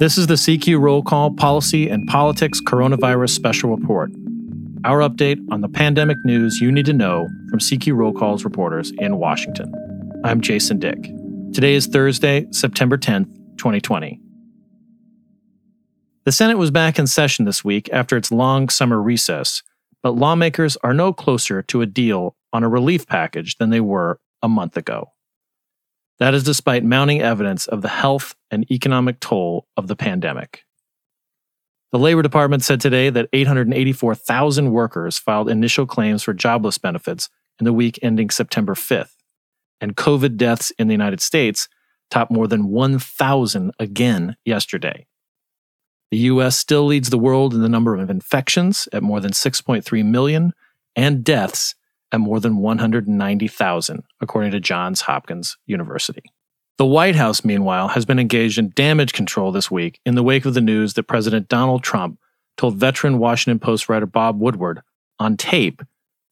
This is the CQ Roll Call Policy and Politics Coronavirus Special Report. Our update on the pandemic news you need to know from CQ Roll Call's reporters in Washington. I'm Jason Dick. Today is Thursday, September 10th, 2020. The Senate was back in session this week after its long summer recess, but lawmakers are no closer to a deal on a relief package than they were a month ago. That is despite mounting evidence of the health and economic toll of the pandemic. The Labor Department said today that 884,000 workers filed initial claims for jobless benefits in the week ending September 5th, and COVID deaths in the United States topped more than 1,000 again yesterday. The U.S. still leads the world in the number of infections at more than 6.3 million and deaths at more than 190,000, according to Johns Hopkins University. The White House, meanwhile, has been engaged in damage control this week in the wake of the news that President Donald Trump told veteran Washington Post writer Bob Woodward on tape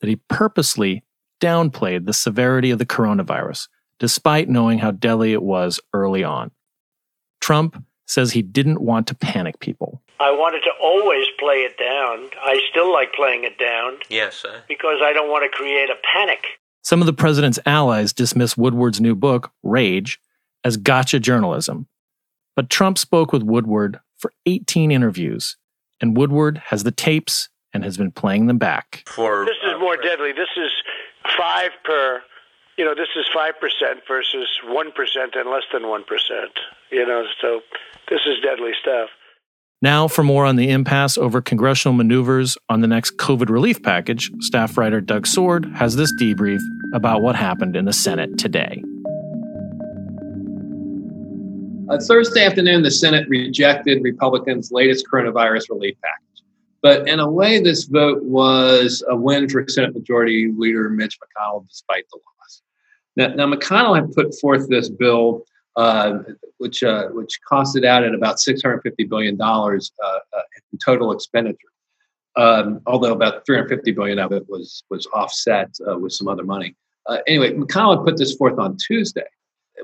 that he purposely downplayed the severity of the coronavirus, despite knowing how deadly it was early on. Trump says he didn't want to panic people. I wanted to always play it down. I still like playing it down. Yes, sir. Because I don't want to create a panic. Some of the president's allies dismiss Woodward's new book, Rage, as gotcha journalism. But Trump spoke with Woodward for 18 interviews, and Woodward has the tapes and has been playing them back. For This is uh, more deadly. This is 5 per you know, this is 5% versus 1% and less than 1%. You know, so this is deadly stuff. Now, for more on the impasse over congressional maneuvers on the next COVID relief package, staff writer Doug Sword has this debrief about what happened in the Senate today. Uh, Thursday afternoon, the Senate rejected Republicans' latest coronavirus relief package. But in a way, this vote was a win for Senate Majority Leader Mitch McConnell despite the loss. Now, now McConnell had put forth this bill uh, which uh, which costed out at about 650 billion dollars uh, uh, in total expenditure. Um, although about 350 billion of it was was offset uh, with some other money. anyway, McConnell put this forth on Tuesday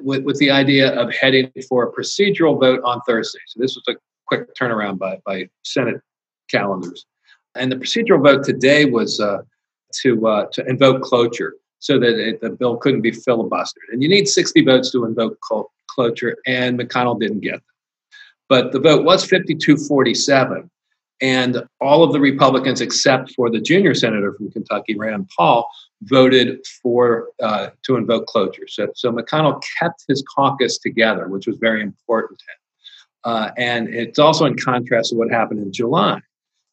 with, with the idea of heading for a procedural vote on Thursday. So this was a quick turnaround by, by Senate calendars. And the procedural vote today was uh, to uh, to invoke cloture so that it, the bill couldn't be filibustered. And you need 60 votes to invoke cloture, and McConnell didn't get them. But the vote was 52 47. And all of the Republicans, except for the junior senator from Kentucky, Rand Paul, voted for uh, to invoke cloture. So, so McConnell kept his caucus together, which was very important to him. Uh, and it's also in contrast to what happened in July.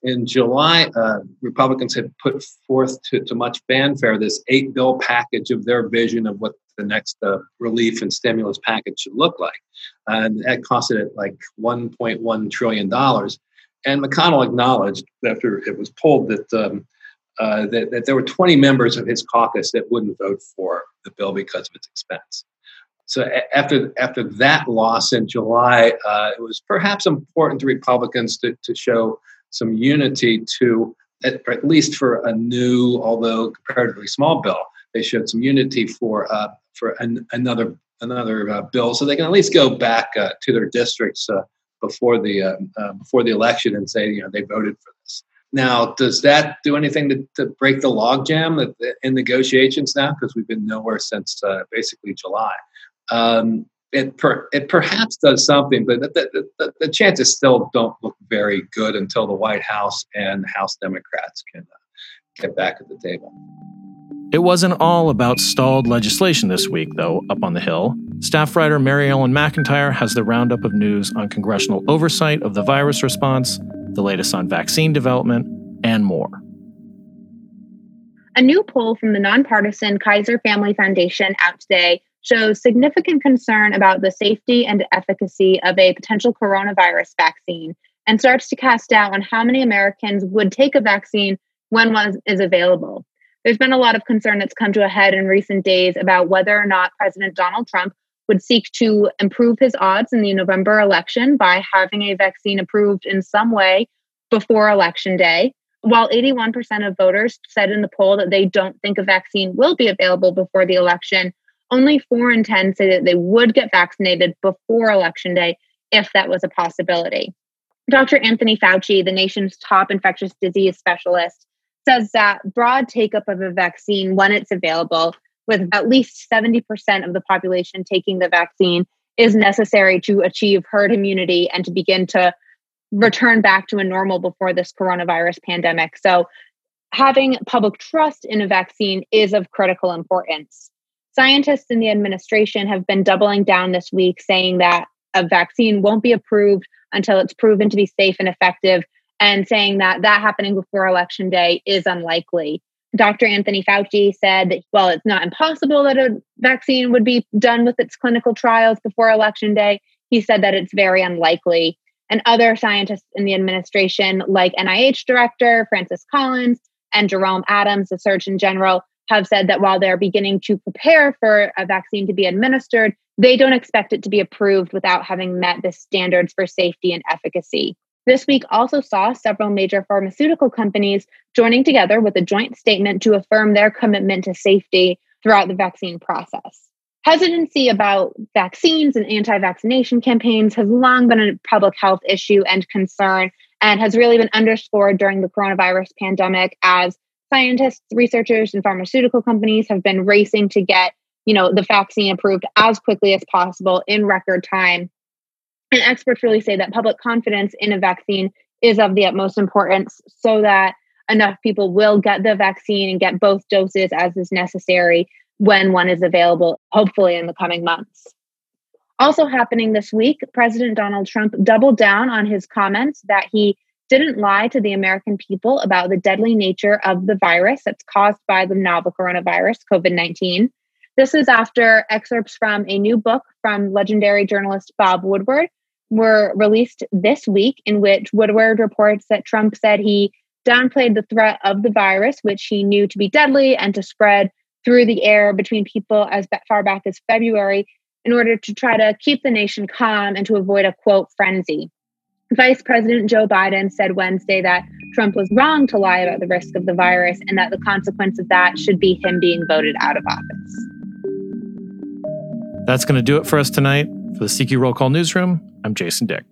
In July, uh, Republicans had put forth to, to much fanfare this eight bill package of their vision of what the next uh, relief and stimulus package should look like. And that costed it like $1.1 trillion. And McConnell acknowledged after it was pulled that, um, uh, that, that there were 20 members of his caucus that wouldn't vote for the bill because of its expense. So after after that loss in July, uh, it was perhaps important to Republicans to, to show some unity to at, at least for a new, although comparatively small bill, they showed some unity for uh, for an, another another uh, bill, so they can at least go back uh, to their districts uh, before the uh, uh, before the election and say you know they voted for this. Now, does that do anything to, to break the logjam in negotiations now? Because we've been nowhere since basically July. Um, it per, it perhaps does something, but the, the, the, the, chances still don't look very good until the White House and House Democrats can uh, get back at the table. It wasn't all about stalled legislation this week, though, up on the Hill. Staff writer Mary Ellen McIntire has the roundup of news on congressional oversight of the virus response, the latest on vaccine development, and more. A new poll from the nonpartisan Kaiser Family Foundation out today shows significant concern about the safety and efficacy of a potential coronavirus vaccine and starts to cast doubt on how many Americans would take a vaccine when one is available. There's been a lot of concern that's come to a head in recent days about whether or not President Donald Trump would seek to improve his odds in the November election by having a vaccine approved in some way before election day. While 81% of voters said in the poll that they don't think a vaccine will be available before the election, only 4 in 10 say that they would get vaccinated before election day if that was a possibility. Dr. Anthony Fauci, the nation's top infectious disease specialist, says that broad take up of a vaccine when it's available, with at least 70% of the population taking the vaccine, is necessary to achieve herd immunity and to begin to return back to a normal before this coronavirus pandemic. So, having public trust in a vaccine is of critical importance. Scientists in the administration have been doubling down this week, saying that a vaccine won't be approved until it's proven to be safe and effective, and saying that that happening before election day is unlikely. Dr. Anthony Fauci said that, well, it's not impossible that a vaccine would be done with its clinical trials before election day. He said that it's very unlikely. And other scientists in the administration, like NIH Director Francis Collins and Jerome Adams, the Surgeon General, have said that while they're beginning to prepare for a vaccine to be administered, they don't expect it to be approved without having met the standards for safety and efficacy. This week also saw several major pharmaceutical companies joining together with a joint statement to affirm their commitment to safety throughout the vaccine process. Hesitancy about vaccines and anti vaccination campaigns has long been a public health issue and concern, and has really been underscored during the coronavirus pandemic as scientists, researchers, and pharmaceutical companies have been racing to get you know the vaccine approved as quickly as possible in record time and experts really say that public confidence in a vaccine is of the utmost importance so that enough people will get the vaccine and get both doses as is necessary when one is available, hopefully in the coming months. Also happening this week, President Donald Trump doubled down on his comments that he didn't lie to the American people about the deadly nature of the virus that's caused by the novel coronavirus, COVID 19. This is after excerpts from a new book from legendary journalist Bob Woodward, were released this week, in which Woodward reports that Trump said he downplayed the threat of the virus, which he knew to be deadly and to spread through the air between people as far back as February in order to try to keep the nation calm and to avoid a quote frenzy. Vice President Joe Biden said Wednesday that Trump was wrong to lie about the risk of the virus and that the consequence of that should be him being voted out of office. That's going to do it for us tonight. For the CQ Roll Call Newsroom, I'm Jason Dick.